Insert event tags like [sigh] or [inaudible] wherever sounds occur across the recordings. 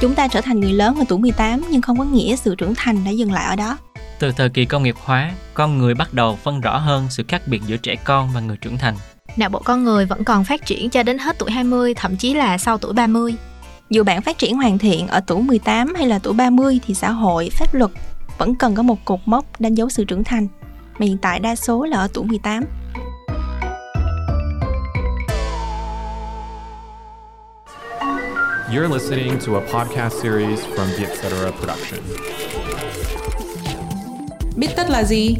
Chúng ta trở thành người lớn ở tuổi 18 nhưng không có nghĩa sự trưởng thành đã dừng lại ở đó. Từ thời kỳ công nghiệp hóa, con người bắt đầu phân rõ hơn sự khác biệt giữa trẻ con và người trưởng thành. Não bộ con người vẫn còn phát triển cho đến hết tuổi 20, thậm chí là sau tuổi 30. Dù bạn phát triển hoàn thiện ở tuổi 18 hay là tuổi 30 thì xã hội, pháp luật vẫn cần có một cột mốc đánh dấu sự trưởng thành. Mà hiện tại đa số là ở tuổi 18. You're listening to a podcast series from the Etc. Production. Biết tất là gì?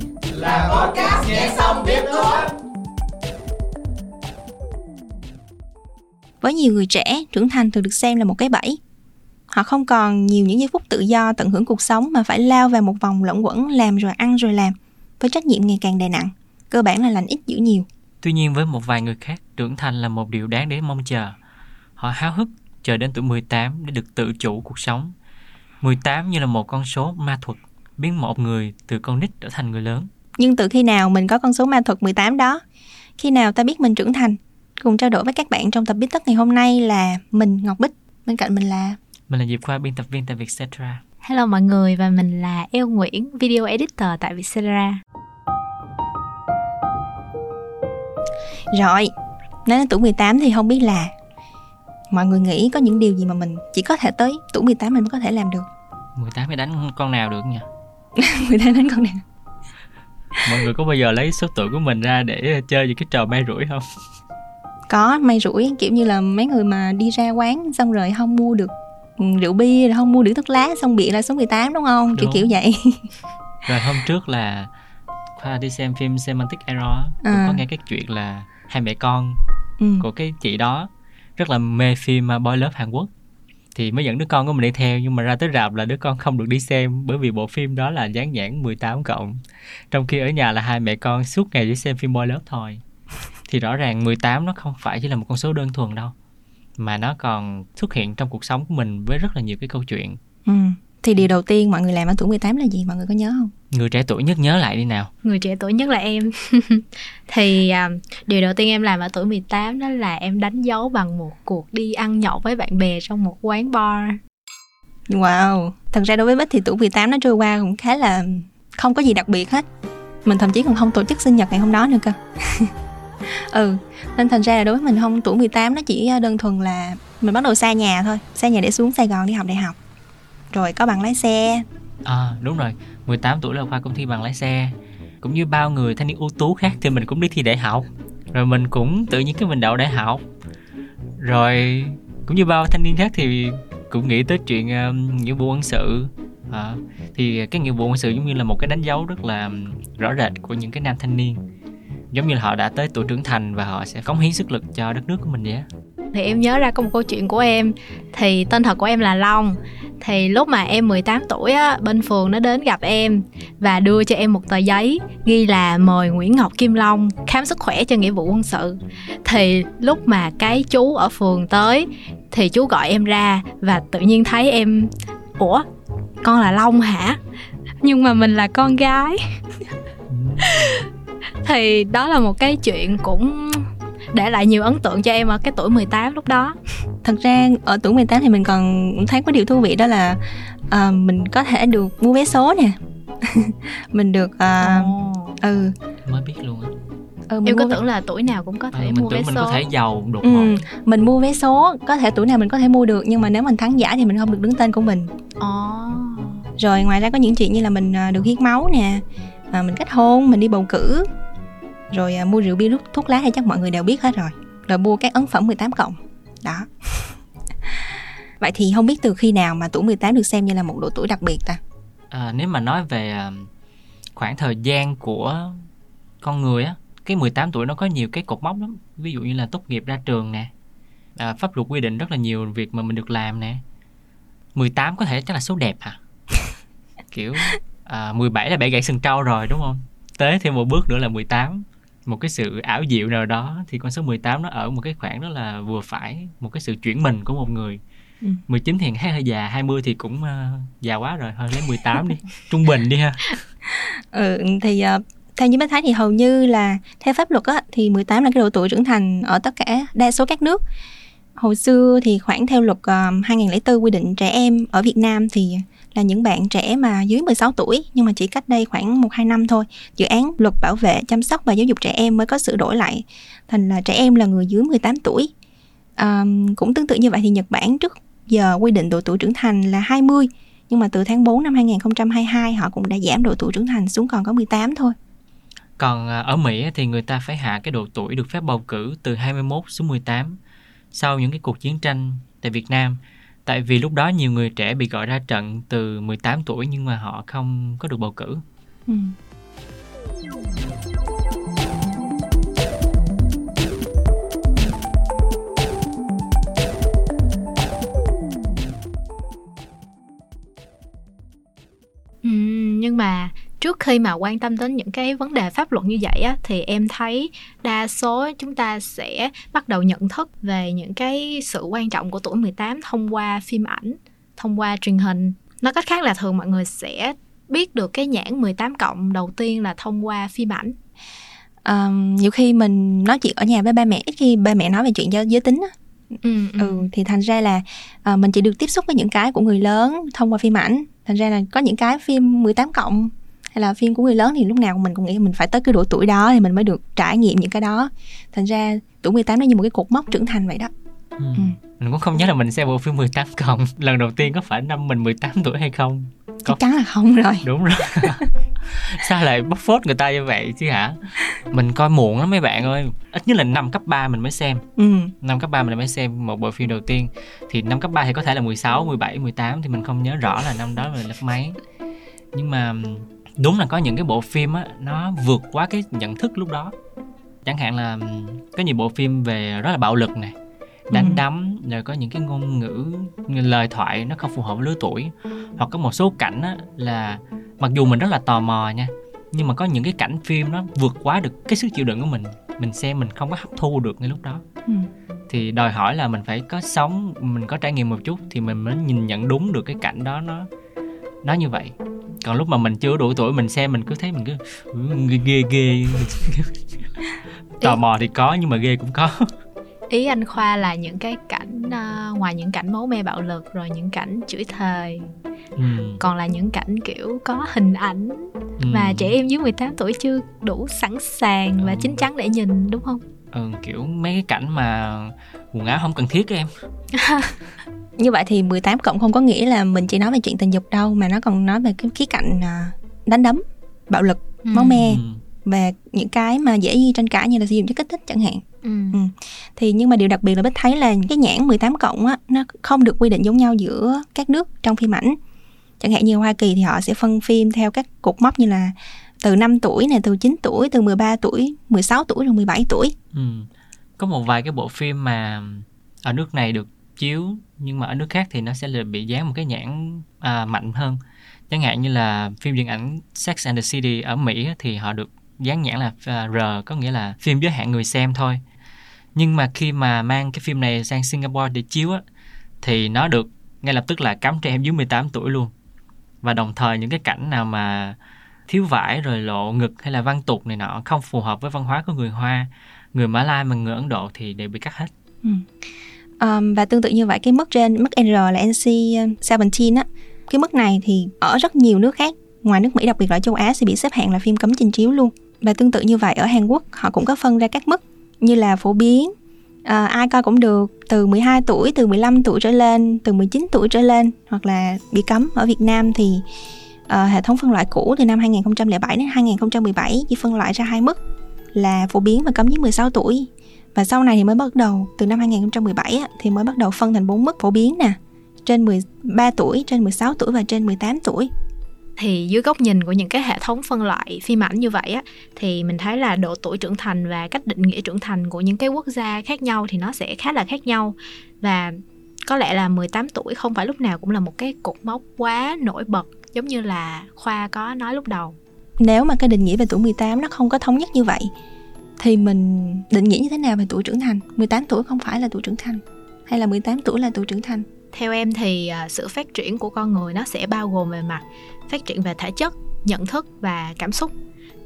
Với nhiều người trẻ, trưởng thành thường được xem là một cái bẫy. Họ không còn nhiều những giây phút tự do tận hưởng cuộc sống mà phải lao vào một vòng lẫn quẩn làm rồi ăn rồi làm, với trách nhiệm ngày càng đè nặng. Cơ bản là lành ít dữ nhiều. Tuy nhiên với một vài người khác, trưởng thành là một điều đáng để mong chờ. Họ háo hức chờ đến tuổi 18 để được tự chủ cuộc sống. 18 như là một con số ma thuật, biến một người từ con nít trở thành người lớn. Nhưng từ khi nào mình có con số ma thuật 18 đó? Khi nào ta biết mình trưởng thành? Cùng trao đổi với các bạn trong tập biết tất ngày hôm nay là mình Ngọc Bích. Bên cạnh mình là Mình là Diệp Khoa, biên tập viên tại Vietcetera. Hello mọi người và mình là Eo Nguyễn, video editor tại Vietcetera. Rồi, nói đến tuổi 18 thì không biết là mọi người nghĩ có những điều gì mà mình chỉ có thể tới tuổi 18 mình mới có thể làm được. 18 thì đánh con nào được nhỉ? [laughs] 18 đến con nào? Mọi người có bao giờ lấy số tuổi của mình ra để chơi những cái trò may rủi không? Có may rủi kiểu như là mấy người mà đi ra quán xong rồi không mua được ừ, rượu bia rồi không mua được thuốc lá xong bị là số 18 đúng không? Kiểu Đúng. kiểu vậy. [laughs] Rồi hôm trước là Khoa đi xem phim Semantic Error cũng À. có nghe cái chuyện là hai mẹ con ừ. của cái chị đó rất là mê phim à, Boy Love Hàn Quốc. Thì mới dẫn đứa con của mình đi theo, nhưng mà ra tới rạp là đứa con không được đi xem bởi vì bộ phim đó là dán nhãn 18 cộng. Trong khi ở nhà là hai mẹ con suốt ngày chỉ xem phim Boy Love thôi. Thì rõ ràng 18 nó không phải chỉ là một con số đơn thuần đâu, mà nó còn xuất hiện trong cuộc sống của mình với rất là nhiều cái câu chuyện. Ừ. Thì điều đầu tiên mọi người làm ở tuổi 18 là gì? Mọi người có nhớ không? người trẻ tuổi nhất nhớ lại đi nào Người trẻ tuổi nhất là em. [laughs] thì à, điều đầu tiên em làm ở tuổi 18 đó là em đánh dấu bằng một cuộc đi ăn nhậu với bạn bè trong một quán bar. Wow. Thật ra đối với Bích thì tuổi 18 nó trôi qua cũng khá là không có gì đặc biệt hết. Mình thậm chí còn không tổ chức sinh nhật ngày hôm đó nữa cơ. [laughs] ừ. Nên thành ra là đối với mình không tuổi 18 nó chỉ đơn thuần là mình bắt đầu xa nhà thôi. Xa nhà để xuống Sài Gòn đi học đại học. Rồi có bằng lái xe. À đúng rồi, 18 tuổi là Khoa cũng thi bằng lái xe. Cũng như bao người thanh niên ưu tú khác thì mình cũng đi thi đại học. Rồi mình cũng tự nhiên cái mình đậu đại học. Rồi cũng như bao thanh niên khác thì cũng nghĩ tới chuyện um, nghĩa vụ quân sự. À, Thì cái nghĩa vụ quân sự giống như là một cái đánh dấu rất là rõ rệt của những cái nam thanh niên. Giống như là họ đã tới tuổi trưởng thành và họ sẽ cống hiến sức lực cho đất nước của mình vậy thì em nhớ ra có một câu chuyện của em. Thì tên thật của em là Long. Thì lúc mà em 18 tuổi á, Bên phường nó đến gặp em Và đưa cho em một tờ giấy Ghi là mời Nguyễn Ngọc Kim Long Khám sức khỏe cho nghĩa vụ quân sự. Thì lúc mà cái chú ở phường tới Thì chú gọi em ra Và tự nhiên thấy em, Ủa, con là Long hả? Nhưng mà mình là con gái. [laughs] Thì đó là một cái chuyện cũng để lại nhiều ấn tượng cho em ở cái tuổi 18 lúc đó. Thật ra ở tuổi 18 thì mình còn thấy có điều thú vị đó là à, mình có thể được mua vé số nè. [laughs] mình được à, ừ, Mới biết luôn á. Ừ em có mua- tưởng là tuổi nào cũng có thể ừ, mua vé mình số. có thể giàu đột ngột. Ừ, mình mua vé số có thể tuổi nào mình có thể mua được nhưng mà nếu mình thắng giải thì mình không được đứng tên của mình. Ồ. rồi ngoài ra có những chuyện như là mình à, được hiến máu nè à, mình kết hôn mình đi bầu cử rồi à, mua rượu bia thuốc, thuốc lá thì chắc mọi người đều biết hết rồi rồi mua các ấn phẩm 18 cộng đó [laughs] vậy thì không biết từ khi nào mà tuổi 18 được xem như là một độ tuổi đặc biệt ta À, nếu mà nói về à, khoảng thời gian của con người á, cái 18 tuổi nó có nhiều cái cột mốc lắm. Ví dụ như là tốt nghiệp ra trường nè. À, pháp luật quy định rất là nhiều việc mà mình được làm nè. 18 có thể chắc là số đẹp hả? [laughs] Kiểu à, 17 là bẻ gãy sừng trâu rồi đúng không? Tới thêm một bước nữa là 18 một cái sự ảo diệu nào đó thì con số 18 nó ở một cái khoảng đó là vừa phải một cái sự chuyển mình của một người. Ừ. 19 thì thấy hơi già 20 thì cũng ờ, già quá rồi thôi lấy 18 đi trung bình đi ha. [laughs] Ừ, thì à, theo như bác thấy thì hầu như là theo pháp luật á, thì 18 là cái độ tuổi trưởng thành ở tất cả đa số các nước. Hồi xưa thì khoảng theo luật uh, 2004 quy định trẻ em ở Việt Nam thì là những bạn trẻ mà dưới 16 tuổi nhưng mà chỉ cách đây khoảng 1-2 năm thôi dự án luật bảo vệ chăm sóc và giáo dục trẻ em mới có sửa đổi lại thành là trẻ em là người dưới 18 tuổi. À, cũng tương tự như vậy thì Nhật Bản trước giờ quy định độ tuổi trưởng thành là 20 nhưng mà từ tháng 4 năm 2022 họ cũng đã giảm độ tuổi trưởng thành xuống còn có 18 thôi. Còn à, ở Mỹ thì người ta phải hạ cái độ tuổi được phép bầu cử từ 21 xuống 18 sau những cái cuộc chiến tranh tại Việt Nam tại vì lúc đó nhiều người trẻ bị gọi ra trận từ 18 tuổi nhưng mà họ không có được bầu cử. Ừ. Ừ, nhưng mà trước khi mà quan tâm đến những cái vấn đề pháp luật như vậy á thì em thấy đa số chúng ta sẽ bắt đầu nhận thức về những cái sự quan trọng của tuổi 18 thông qua phim ảnh, thông qua truyền hình. Nói cách khác là thường mọi người sẽ biết được cái nhãn 18 cộng đầu tiên là thông qua phim ảnh. Um, nhiều khi mình nói chuyện ở nhà với ba mẹ ít khi ba mẹ nói về chuyện giới tính á ừ, ừ. ừ thì thành ra là uh, mình chỉ được tiếp xúc với những cái của người lớn thông qua phim ảnh thành ra là có những cái phim 18 cộng hay là phim của người lớn thì lúc nào mình cũng nghĩ mình phải tới cái độ tuổi đó thì mình mới được trải nghiệm những cái đó. Thành ra tuổi 18 nó như một cái cột mốc trưởng thành vậy đó. Ừ. Ừ. mình cũng không nhớ là mình xem bộ phim 18 cộng [laughs] lần đầu tiên có phải năm mình 18 tuổi hay không? Có... chắc chắn là không rồi. [laughs] Đúng rồi. [laughs] Sao lại bóc phốt người ta như vậy chứ hả? Mình coi muộn lắm mấy bạn ơi. Ít nhất là năm cấp 3 mình mới xem. Ừ. năm cấp 3 mình mới xem một bộ phim đầu tiên. Thì năm cấp 3 thì có thể là 16, 17, 18 thì mình không nhớ rõ là năm đó là lớp mấy. Nhưng mà đúng là có những cái bộ phim á nó vượt quá cái nhận thức lúc đó chẳng hạn là có nhiều bộ phim về rất là bạo lực này đánh ừ. đấm rồi có những cái ngôn ngữ lời thoại nó không phù hợp với lứa tuổi hoặc có một số cảnh á là mặc dù mình rất là tò mò nha nhưng mà có những cái cảnh phim nó vượt quá được cái sức chịu đựng của mình mình xem mình không có hấp thu được ngay lúc đó ừ. thì đòi hỏi là mình phải có sống mình có trải nghiệm một chút thì mình mới nhìn nhận đúng được cái cảnh đó nó nó như vậy còn lúc mà mình chưa đủ tuổi mình xem mình cứ thấy mình cứ ghê ghê, ghê. [laughs] tò mò thì có nhưng mà ghê cũng có ý anh khoa là những cái cảnh uh, ngoài những cảnh máu me bạo lực rồi những cảnh chửi thề ừ. còn là những cảnh kiểu có hình ảnh ừ. mà trẻ em dưới 18 tuổi chưa đủ sẵn sàng ừ. và chín chắn để nhìn đúng không ừ kiểu mấy cái cảnh mà quần áo không cần thiết em [laughs] như vậy thì 18 cộng không có nghĩa là mình chỉ nói về chuyện tình dục đâu mà nó còn nói về cái khía cạnh à, đánh đấm bạo lực ừ. máu me ừ. và những cái mà dễ tranh cãi như là sử dụng chất kích thích chẳng hạn ừ. Ừ. thì nhưng mà điều đặc biệt là bích thấy là cái nhãn 18 cộng á nó không được quy định giống nhau giữa các nước trong phim ảnh chẳng hạn như Hoa Kỳ thì họ sẽ phân phim theo các cột mốc như là từ 5 tuổi này, từ 9 tuổi, từ 13 tuổi, 16 tuổi rồi 17 tuổi. Ừ. Có một vài cái bộ phim mà ở nước này được chiếu nhưng mà ở nước khác thì nó sẽ là bị dán một cái nhãn à, mạnh hơn chẳng hạn như là phim điện ảnh Sex and the City ở Mỹ thì họ được dán nhãn là à, R có nghĩa là phim giới hạn người xem thôi nhưng mà khi mà mang cái phim này sang Singapore để chiếu á thì nó được ngay lập tức là cấm trẻ em dưới 18 tuổi luôn và đồng thời những cái cảnh nào mà thiếu vải rồi lộ ngực hay là văn tục này nọ không phù hợp với văn hóa của người Hoa. Người Mã Lai mà người Ấn Độ thì đều bị cắt hết. Ừ. Um, và tương tự như vậy cái mức trên mức R là NC-17 á. Cái mức này thì ở rất nhiều nước khác ngoài nước Mỹ đặc biệt là châu Á sẽ bị xếp hạng là phim cấm trình chiếu luôn. Và tương tự như vậy ở Hàn Quốc họ cũng có phân ra các mức như là phổ biến. À, ai coi cũng được từ 12 tuổi, từ 15 tuổi trở lên, từ 19 tuổi trở lên hoặc là bị cấm. Ở Việt Nam thì à, hệ thống phân loại cũ từ năm 2007 đến 2017 chỉ phân loại ra hai mức là phổ biến và cấm dưới 16 tuổi. Và sau này thì mới bắt đầu từ năm 2017 á, thì mới bắt đầu phân thành bốn mức phổ biến nè trên 13 tuổi, trên 16 tuổi và trên 18 tuổi. Thì dưới góc nhìn của những cái hệ thống phân loại phim ảnh như vậy á thì mình thấy là độ tuổi trưởng thành và cách định nghĩa trưởng thành của những cái quốc gia khác nhau thì nó sẽ khá là khác nhau. Và có lẽ là 18 tuổi không phải lúc nào cũng là một cái cột mốc quá nổi bật giống như là Khoa có nói lúc đầu. Nếu mà cái định nghĩa về tuổi 18 nó không có thống nhất như vậy thì mình định nghĩa như thế nào về tuổi trưởng thành? 18 tuổi không phải là tuổi trưởng thành hay là 18 tuổi là tuổi trưởng thành? Theo em thì uh, sự phát triển của con người nó sẽ bao gồm về mặt phát triển về thể chất nhận thức và cảm xúc.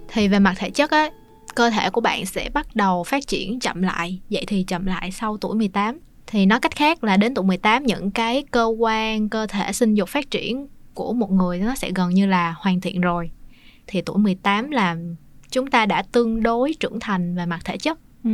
Thì về mặt thể chất á cơ thể của bạn sẽ bắt đầu phát triển chậm lại vậy thì chậm lại sau tuổi 18 thì nói cách khác là đến tuổi 18 những cái cơ quan cơ thể sinh dục phát triển của một người nó sẽ gần như là hoàn thiện rồi thì tuổi 18 là chúng ta đã tương đối trưởng thành về mặt thể chất ừ.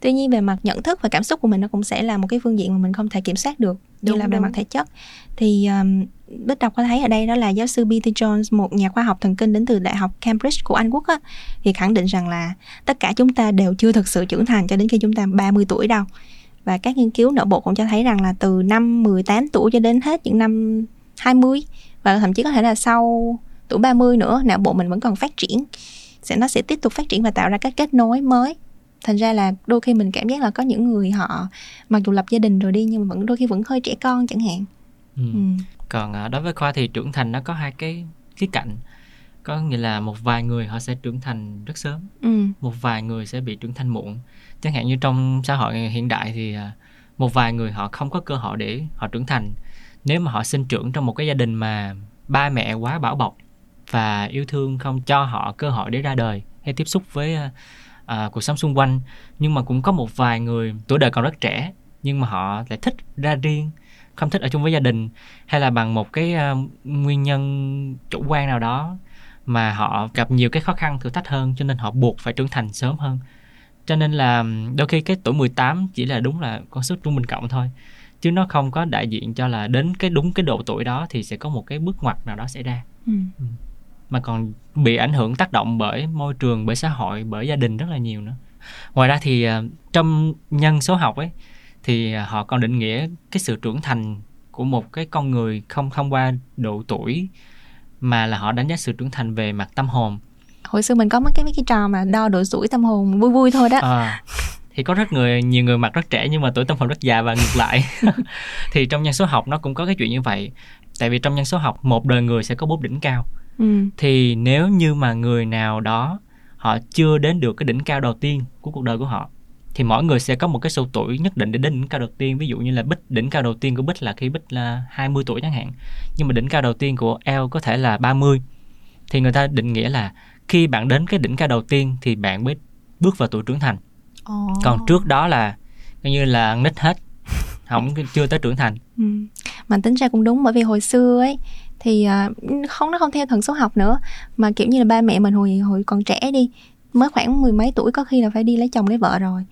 tuy nhiên về mặt nhận thức và cảm xúc của mình nó cũng sẽ là một cái phương diện mà mình không thể kiểm soát được như Đúng, là về đúng. mặt thể chất thì um, Bích đọc có thấy ở đây đó là giáo sư Peter Jones một nhà khoa học thần kinh đến từ đại học Cambridge của Anh Quốc á, thì khẳng định rằng là tất cả chúng ta đều chưa thực sự trưởng thành cho đến khi chúng ta 30 tuổi đâu và các nghiên cứu não bộ cũng cho thấy rằng là từ năm 18 tuổi cho đến hết những năm 20 và thậm chí có thể là sau tuổi 30 nữa não bộ mình vẫn còn phát triển sẽ nó sẽ tiếp tục phát triển và tạo ra các kết nối mới thành ra là đôi khi mình cảm giác là có những người họ mặc dù lập gia đình rồi đi nhưng mà vẫn đôi khi vẫn hơi trẻ con chẳng hạn ừ. ừ. còn à, đối với khoa thì trưởng thành nó có hai cái khía cạnh có nghĩa là một vài người họ sẽ trưởng thành rất sớm Ừ. một vài người sẽ bị trưởng thành muộn chẳng hạn như trong xã hội hiện đại thì à, một vài người họ không có cơ hội để họ trưởng thành nếu mà họ sinh trưởng trong một cái gia đình mà ba mẹ quá bảo bọc và yêu thương không cho họ cơ hội để ra đời hay tiếp xúc với à, cuộc sống xung quanh nhưng mà cũng có một vài người tuổi đời còn rất trẻ nhưng mà họ lại thích ra riêng không thích ở chung với gia đình hay là bằng một cái uh, nguyên nhân chủ quan nào đó mà họ gặp nhiều cái khó khăn thử thách hơn cho nên họ buộc phải trưởng thành sớm hơn. Cho nên là đôi khi cái tuổi 18 chỉ là đúng là con số trung bình cộng thôi chứ nó không có đại diện cho là đến cái đúng cái độ tuổi đó thì sẽ có một cái bước ngoặt nào đó xảy ra. Ừ. mà còn bị ảnh hưởng tác động bởi môi trường bởi xã hội bởi gia đình rất là nhiều nữa. Ngoài ra thì à, trong nhân số học ấy thì à, họ còn định nghĩa cái sự trưởng thành của một cái con người không thông qua độ tuổi mà là họ đánh giá sự trưởng thành về mặt tâm hồn. Hồi xưa mình có mấy cái mấy cái trò mà đo độ tuổi tâm hồn vui vui thôi đó. À, [laughs] thì có rất người nhiều người mặt rất trẻ nhưng mà tuổi tâm hồn rất già và ngược lại. [laughs] Thì trong nhân số học nó cũng có cái chuyện như vậy. Tại vì trong nhân số học một đời người sẽ có bốn đỉnh cao. Ừ. thì nếu như mà người nào đó họ chưa đến được cái đỉnh cao đầu tiên của cuộc đời của họ thì mỗi người sẽ có một cái số tuổi nhất định để đến đỉnh cao đầu tiên. Ví dụ như là bích đỉnh cao đầu tiên của bích là khi bích là 20 tuổi chẳng hạn. Nhưng mà đỉnh cao đầu tiên của L có thể là 30 thì người ta định nghĩa là khi bạn đến cái đỉnh cao đầu tiên thì bạn mới bước vào tuổi trưởng thành còn trước đó là coi như là nít hết [laughs] không chưa tới trưởng thành. Ừ. mà tính ra cũng đúng bởi vì hồi xưa ấy thì à, không nó không theo thần số học nữa. Mà kiểu như là ba mẹ mình hồi hồi còn trẻ đi mới khoảng mười mấy tuổi có khi là phải đi lấy chồng lấy vợ rồi.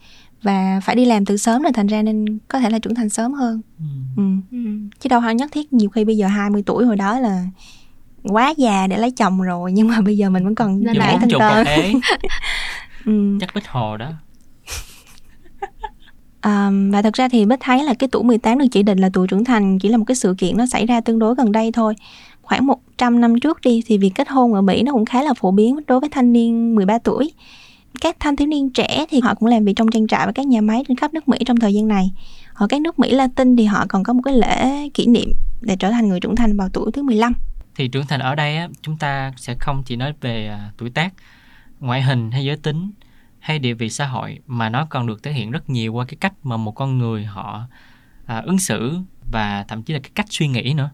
Và phải đi làm từ sớm rồi thành ra nên có thể là trưởng thành sớm hơn. Ừ. Ừ. chứ đâu phải nhất thiết nhiều khi bây giờ 20 tuổi hồi đó là quá già để lấy chồng rồi nhưng mà bây giờ mình vẫn còn Nên là thân chục tơ. con ế. [laughs] Ừ. chắc bích hồ đó À, và thật ra thì Bích thấy là cái tuổi 18 được chỉ định là tuổi trưởng thành chỉ là một cái sự kiện nó xảy ra tương đối gần đây thôi. Khoảng 100 năm trước đi thì việc kết hôn ở Mỹ nó cũng khá là phổ biến đối với thanh niên 13 tuổi. Các thanh thiếu niên trẻ thì họ cũng làm việc trong trang trại và các nhà máy trên khắp nước Mỹ trong thời gian này. Ở các nước Mỹ Latin thì họ còn có một cái lễ kỷ niệm để trở thành người trưởng thành vào tuổi thứ 15. thì trưởng thành ở đây á chúng ta sẽ không chỉ nói về à, tuổi tác ngoại hình hay giới tính hay địa vị xã hội mà nó còn được thể hiện rất nhiều qua cái cách mà một con người họ à, ứng xử và thậm chí là cái cách suy nghĩ nữa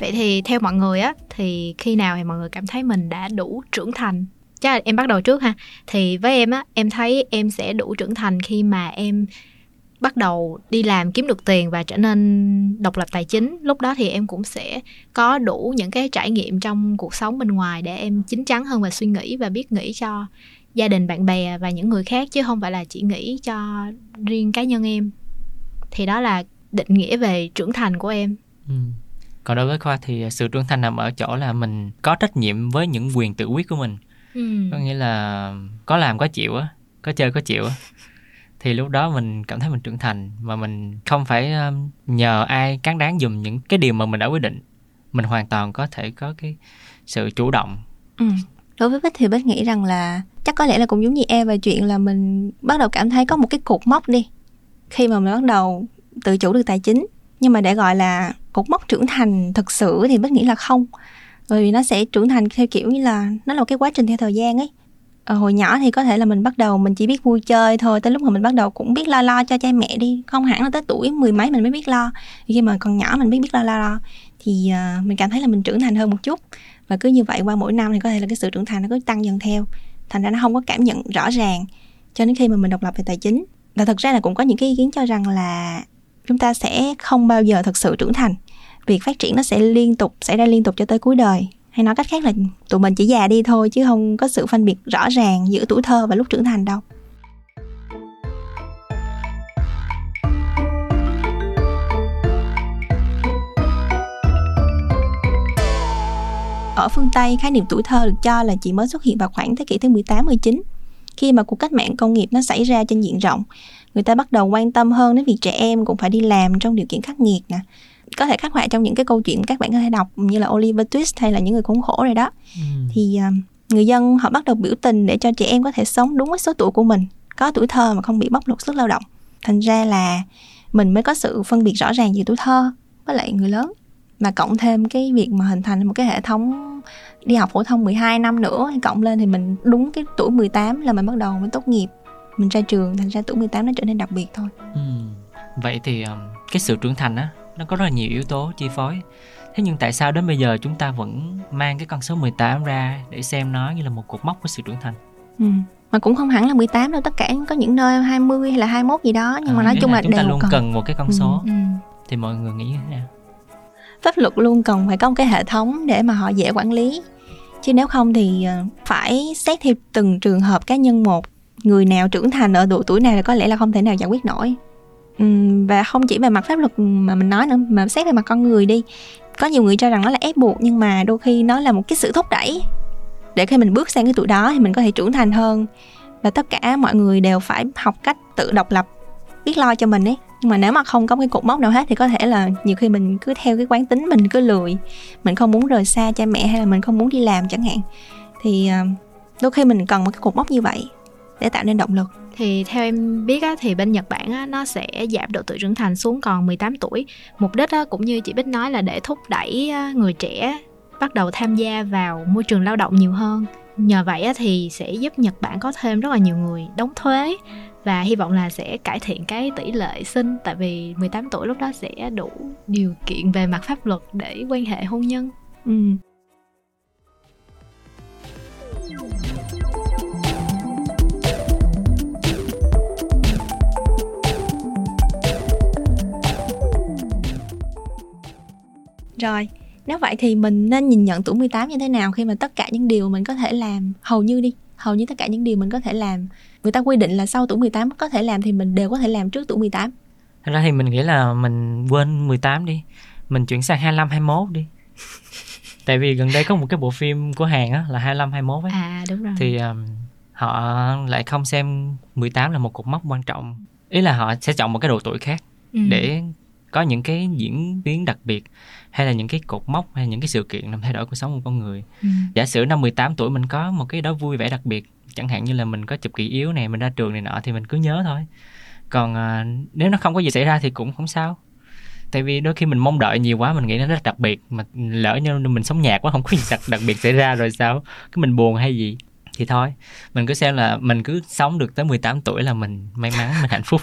Vậy thì theo mọi người á thì khi nào thì mọi người cảm thấy mình đã đủ trưởng thành? Chắc là em bắt đầu trước ha. Thì với em á, em thấy em sẽ đủ trưởng thành khi mà em bắt đầu đi làm kiếm được tiền và trở nên độc lập tài chính. Lúc đó thì em cũng sẽ có đủ những cái trải nghiệm trong cuộc sống bên ngoài để em chín chắn hơn về suy nghĩ và biết nghĩ cho gia đình, bạn bè và những người khác chứ không phải là chỉ nghĩ cho riêng cá nhân em. Thì đó là định nghĩa về trưởng thành của em. ừ. còn đối với khoa thì sự trưởng thành nằm ở chỗ là mình có trách nhiệm với những quyền tự quyết của mình Ừ. có nghĩa là có làm có chịu á có chơi có chịu á thì lúc đó mình cảm thấy mình trưởng thành mà mình không phải um, nhờ ai cán đáng dùm những cái điều mà mình đã quyết định. Mình hoàn toàn có thể có cái sự chủ động. Ừ. Đối với Bích thì Bích nghĩ rằng là chắc có lẽ là cũng giống như em về chuyện là mình bắt đầu cảm thấy có một cái cột mốc đi. Khi mà mình bắt đầu tự chủ được tài chính nhưng mà để gọi là cột mốc trưởng thành thực sự thì Bích nghĩ là không. Bởi vì nó sẽ trưởng thành theo kiểu như là nó là một cái quá trình theo thời gian ấy. Ờ, hồi nhỏ thì có thể là mình bắt đầu mình chỉ biết vui chơi thôi tới lúc mà mình bắt đầu cũng biết lo lo cho cha mẹ đi không hẳn là tới tuổi mười mấy mình mới biết lo. Khi mà còn nhỏ mình biết biết lo lo lo. Thì uh, mình cảm thấy là mình trưởng thành hơn một chút. Và cứ như vậy qua mỗi năm thì có thể là cái sự trưởng thành nó cứ tăng dần theo. Thành ra nó không có cảm nhận rõ ràng cho đến khi mà mình độc lập về tài chính. Và thật ra là cũng có những cái ý kiến cho rằng là chúng ta sẽ không bao giờ thực sự trưởng thành. Việc phát triển nó sẽ liên tục xảy ra liên tục cho tới cuối đời hay nói cách khác là tụi mình chỉ già đi thôi chứ không có sự phân biệt rõ ràng giữa tuổi thơ và lúc trưởng thành đâu Ở phương Tây, khái niệm tuổi thơ được cho là chỉ mới xuất hiện vào khoảng thế kỷ thứ 18 19 khi mà cuộc cách mạng công nghiệp nó xảy ra trên diện rộng. Người ta bắt đầu quan tâm hơn đến việc trẻ em cũng phải đi làm trong điều kiện khắc nghiệt nè. Có thể khắc họa trong những cái câu chuyện các bạn có thể đọc như là Oliver Twist hay là những người khốn khổ rồi đó. Ừ. Thì uh, người dân họ bắt đầu biểu tình để cho trẻ em có thể sống đúng với số tuổi của mình, có tuổi thơ mà không bị bóc lột sức lao động. Thành ra là mình mới có sự phân biệt rõ ràng giữa tuổi thơ với lại người lớn mà cộng thêm cái việc mà hình thành một cái hệ thống đi học phổ thông 12 năm nữa hay cộng lên thì mình đúng cái tuổi 18 là mình bắt đầu mới tốt nghiệp mình ra trường thành ra tuổi 18 nó trở nên đặc biệt thôi ừ. vậy thì um, cái sự trưởng thành á nó có rất là nhiều yếu tố chi phối thế nhưng tại sao đến bây giờ chúng ta vẫn mang cái con số 18 ra để xem nó như là một cột mốc của sự trưởng thành ừ. mà cũng không hẳn là 18 đâu tất cả có những nơi 20 hay là 21 gì đó nhưng à, mà nói chung là, là chúng ta luôn cần. cần một cái con số ừ. Ừ. thì mọi người nghĩ như thế nào pháp luật luôn cần phải có một cái hệ thống để mà họ dễ quản lý chứ nếu không thì ờ, phải xét theo từng trường hợp cá nhân một người nào trưởng thành ở độ tuổi này là có lẽ là không thể nào giải quyết nổi Ừ, và không chỉ về mặt pháp luật mà mình nói nữa, mà xét về mặt con người đi. Có nhiều người cho rằng nó là ép buộc, nhưng mà đôi khi nó là một cái sự thúc đẩy. Để khi mình bước sang cái tuổi đó thì mình có thể trưởng thành hơn. Và tất cả mọi người đều phải học cách tự độc lập, biết lo cho mình ấy. Nhưng mà nếu mà không có cái cột mốc nào hết thì có thể là nhiều khi mình cứ theo cái quán tính mình, cứ lười. Mình không muốn rời xa cha mẹ hay là mình không muốn đi làm chẳng hạn. Thì ờ, đôi khi mình cần một cái cột mốc như vậy để tạo nên động lực thì theo em biết á, thì bên Nhật Bản á, nó sẽ giảm độ tuổi trưởng thành xuống còn 18 tuổi. Mục đích á, cũng như chị Bích nói là để thúc đẩy người trẻ bắt đầu tham gia vào môi trường lao động nhiều hơn. Nhờ vậy á, thì sẽ giúp Nhật Bản có thêm rất là nhiều người đóng thuế và hy vọng là sẽ cải thiện cái tỷ lệ sinh tại vì 18 tuổi lúc đó sẽ đủ điều kiện về mặt pháp luật để quan hệ hôn nhân. Ừ. Rồi, nếu vậy thì mình nên nhìn nhận tuổi 18 như thế nào khi mà tất cả những điều mình có thể làm? Hầu như đi, hầu như tất cả những điều mình có thể làm. Người ta quy định là sau tuổi 18 có thể làm thì mình đều có thể làm trước tuổi 18 Thật ra thì mình nghĩ là mình quên 18 đi. Mình chuyển sang 25, 21 đi. [laughs] Tại vì gần đây có một cái bộ phim của Hàn á là 25, 21 ấy. À đúng rồi. Thì um, họ lại không xem 18 là một cột mốc quan trọng. Ý là họ sẽ chọn một cái độ tuổi khác ừ. Để có những cái diễn biến đặc biệt hay là những cái cột mốc hay những cái sự kiện làm thay đổi cuộc sống của con người. Ừ. giả sử năm 18 tuổi mình có một cái đó vui vẻ đặc biệt chẳng hạn như là mình có chụp kỷ yếu này mình ra trường này nọ thì mình cứ nhớ thôi. Còn à, nếu nó không có gì xảy ra thì cũng không sao. Tại vì đôi khi mình mong đợi nhiều quá mình nghĩ nó rất đặc biệt mà lỡ như mình sống nhạt quá không có gì đặc, đặc biệt xảy ra rồi sao? Cái mình buồn hay gì? Thì thôi mình cứ xem là mình cứ sống được tới 18 tuổi là mình may mắn mình hạnh phúc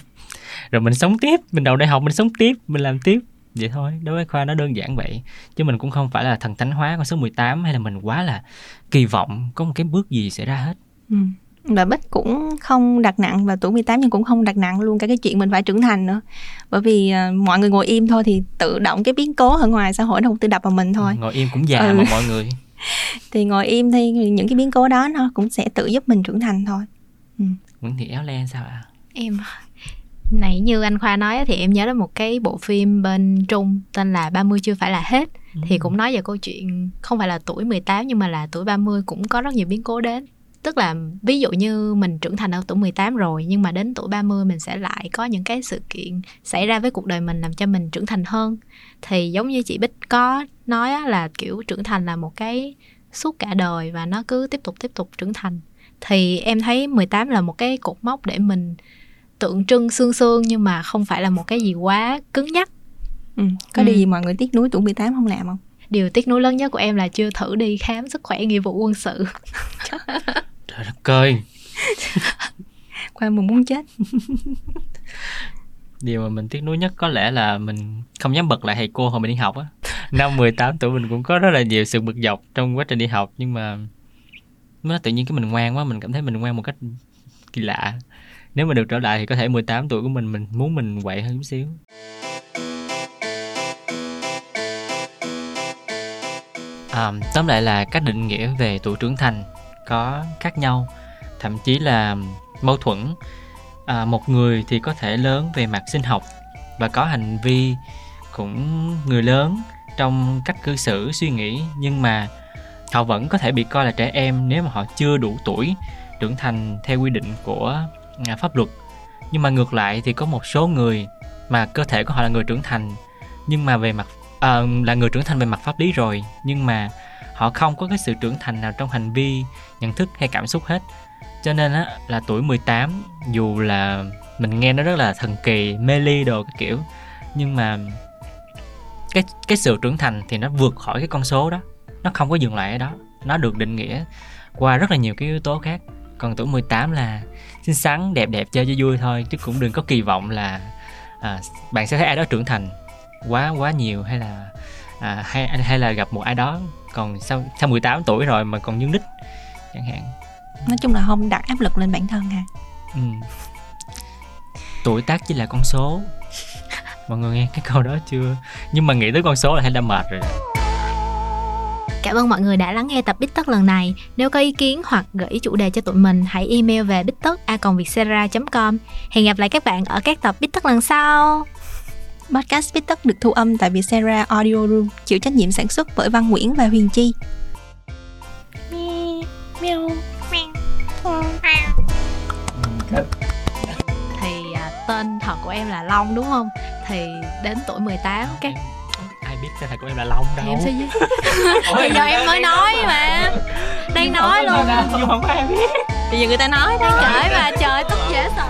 rồi mình sống tiếp mình đầu đại học mình sống tiếp mình làm tiếp vậy thôi đối với khoa nó đơn giản vậy chứ mình cũng không phải là thần thánh hóa con số 18 hay là mình quá là kỳ vọng có một cái bước gì xảy ra hết ừ. và Bích cũng không đặt nặng vào tuổi 18 nhưng cũng không đặt nặng luôn cả cái chuyện mình phải trưởng thành nữa bởi vì uh, mọi người ngồi im thôi thì tự động cái biến cố ở ngoài xã hội nó cũng tự đập vào mình thôi ngồi im cũng già ừ. mà mọi người [laughs] thì ngồi im thì những cái biến cố đó nó cũng sẽ tự giúp mình trưởng thành thôi ừ. Nguyễn Thị Éo Len sao ạ? À? Em nãy như anh khoa nói thì em nhớ đến một cái bộ phim bên trung tên là 30 chưa phải là hết. Ừ. thì cũng nói về câu chuyện không phải là tuổi 18 nhưng mà là tuổi 30 cũng có rất nhiều biến cố đến. Tức là ví dụ như mình trưởng thành ở tuổi 18 rồi nhưng mà đến tuổi 30 mình sẽ lại có những cái sự kiện xảy ra với cuộc đời mình làm cho mình trưởng thành hơn. Thì giống như chị Bích có nói là kiểu trưởng thành là một cái suốt cả đời và nó cứ tiếp tục tiếp tục trưởng thành. Thì em thấy 18 là một cái cột mốc để mình tượng trưng xương xương nhưng mà không phải là một cái gì quá cứng nhắc. Ừ. có ừ. điều gì mọi người tiếc nuối tuổi 18 không làm không? Điều tiếc nuối lớn nhất của em là chưa thử đi khám sức khỏe nghĩa vụ quân sự. [laughs] Trời đất ơi. [laughs] Qua mình muốn chết. [laughs] Điều mà mình tiếc nuối nhất có lẽ là mình không dám bật lại thầy cô hồi mình đi học á. Năm 18 tuổi mình cũng có rất là nhiều sự bực dọc trong quá trình đi học nhưng mà nó tự nhiên cái mình ngoan quá mình cảm thấy mình ngoan một cách kỳ lạ nếu mà được trở lại thì có thể 18 tuổi của mình mình muốn mình quậy hơn chút xíu. À, tóm lại là các định nghĩa về tuổi trưởng thành có khác nhau. Thậm chí là mâu thuẫn. À, một người thì có thể lớn về mặt sinh học và có hành vi cũng người lớn trong cách cư xử suy nghĩ. Nhưng mà họ vẫn có thể bị coi là trẻ em nếu mà họ chưa đủ tuổi trưởng thành theo quy định của pháp luật. Nhưng mà ngược lại thì có một số người mà cơ thể của họ là người trưởng thành nhưng mà về mặt à, là người trưởng thành về mặt pháp lý rồi nhưng mà họ không có cái sự trưởng thành nào trong hành vi nhận thức hay cảm xúc hết. Cho nên á là tuổi 18 dù là mình nghe nó rất là thần kỳ mê ly đồ cái kiểu nhưng mà cái cái sự trưởng thành thì nó vượt khỏi cái con số đó. Nó không có dừng lại ở đó. Nó được định nghĩa qua rất là nhiều cái yếu tố khác. Còn tuổi 18 là xinh xắn đẹp đẹp chơi cho vui thôi chứ cũng đừng có kỳ vọng là à, bạn sẽ thấy ai đó trưởng thành quá quá nhiều hay là à, hay hay là gặp một ai đó. Còn sau sau 18 tuổi rồi mà còn nhưng đích chẳng hạn. Nói chung là không đặt áp lực lên bản thân ha ừ. tuổi tác chỉ là con số. Mọi người nghe cái câu đó chưa? Nhưng mà nghĩ tới con số là hay đã mệt rồi Cảm ơn mọi người đã lắng nghe tập Bít Tất lần này. Nếu có ý kiến hoặc gợi ý chủ đề cho tụi mình, hãy email về bít tất a com Hẹn gặp lại các bạn ở các tập Bít Tất lần sau. podcast viết tất được thu âm tại Vietcetera Audio Room chịu trách nhiệm sản xuất bởi Văn Nguyễn và Huyền Chi Thì à, tên thật của em là Long đúng không? Thì đến tuổi 18 cái ai biết xe thầy của em là long đâu. em sẽ gì [laughs] bây giờ em mới nói mà. đang nói luôn. nhưng không có ai biết. Bây giờ người ta nói đang trời mà trời tức dễ sợ.